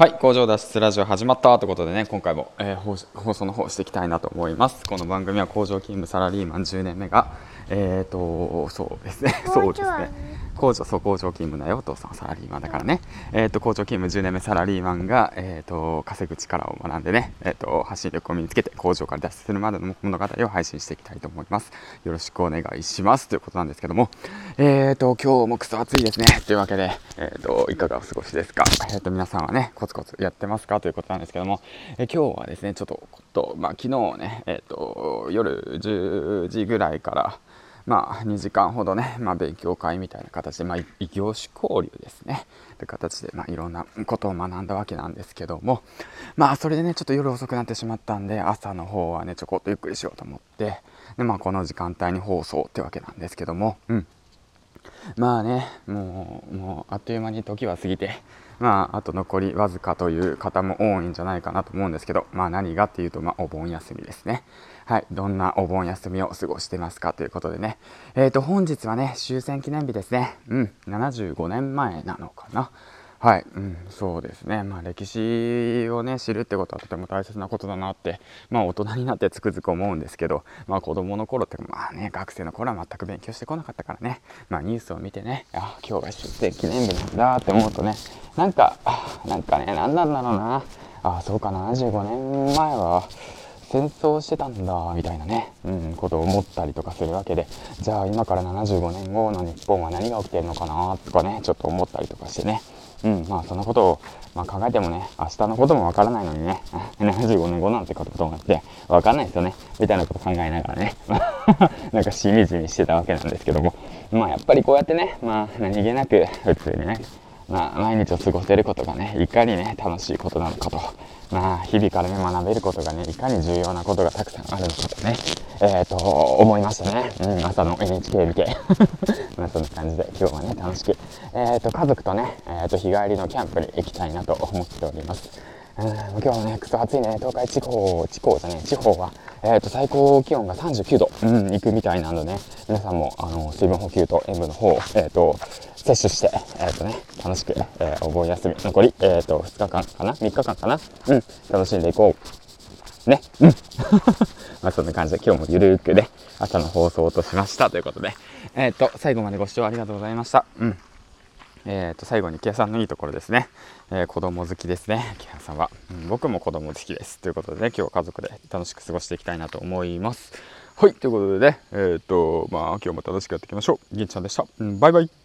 はい工場脱出ラジオ始まったということでね今回も、えー放放送の方していきたいなと思います。この番組は工場勤務サラリーマン10年目がえーとそうですね。そうですね工場そう工場勤務だよお父さんサラリーマンだからね、えー、と工場勤務10年目サラリーマンが、えー、と稼ぐ力を学んでね、えー、と発信力を身につけて工場から脱出するまでの物語を配信していきたいと思います。よろしくお願いします。ということなんですけども。えー、と今日もクソ暑いですね。というわけで、えー、といかがお過ごしですか、えー、と皆さんはねコツコツやってますか？ということなんですけども、えー今日はですねちょっとと、まあ、昨日ね、えー、と夜10時ぐらいからまあ、2時間ほどね、まあ、勉強会みたいな形で、まあ、異業種交流ですね。という形で、まあ、いろんなことを学んだわけなんですけども、まあ、それでね、ちょっと夜遅くなってしまったんで、朝の方はね、ちょこっとゆっくりしようと思って、で、まあ、この時間帯に放送ってわけなんですけども、うん。まあね、もう、もう、あっという間に時は過ぎて、まあ、あと残りわずかという方も多いんじゃないかなと思うんですけど、まあ何がっていうと、まあお盆休みですね。はい、どんなお盆休みを過ごしてますかということでね。えっ、ー、と、本日はね、終戦記念日ですね。うん、75年前なのかな。はい、うん、そうですね、まあ、歴史をね知るってことはとても大切なことだなって、まあ、大人になってつくづく思うんですけど、まあ、子供の頃ってまあね学生の頃は全く勉強してこなかったからね、まあ、ニュースを見てねあ今日が出世記念日なんだって思うとねなんかなんかね何なんだろうな。あそうか75年前は戦争してたんだみたいなね、うん、ことを思ったりとかするわけで。じゃあ今から75年後の日本は何が起きてるのかなとかねちょっと思ったりとかしてね。うん、まあそのことを、まあ、考えてもね、明日のこともわからないのにね、75年後なんてこともあって、わかんないですよね、みたいなこと考えながらね、なんかしみじみしてたわけなんですけども、まあやっぱりこうやってね、まあ何気なく普通にね、まあ毎日を過ごせることがね、いかにね、楽しいことなのかと、まあ日々からね、学べることがね、いかに重要なことがたくさんあるのかとね、えっ、ー、と、思いましたね。うん、朝の NHK 見て。まあそんな感じで今日はね、楽しく、えっ、ー、と、家族とね、えっ、ー、と、日帰りのキャンプに行きたいなと思っております。うん、今日はね、くそ暑いね、東海地方、地方じゃね、地方は、えっ、と、最高気温が39度、うん、行くみたいなのでね、皆さんも、あの、水分補給と塩分の方を、えっ、と、摂取して、えっ、とね、楽しく、えお盆休み、残り、えっ、と、2日間かな ?3 日間かな？うん、楽しんでいこう。ね、うん。まあそんな感じで今日もゆるーくね、朝の放送としましたということで、えっ、と、最後までご視聴ありがとうございました。うん。え、ー、と、最後に木屋さんのいいところですね。えー、子供好きですね。木屋さんは、うん。僕も子供好きです。ということでね、今日は家族で楽しく過ごしていきたいなと思います。はい、ということでね、えっ、と、まあ今日も楽しくやっていきましょう。銀ちゃんでした。うん、バイバイ。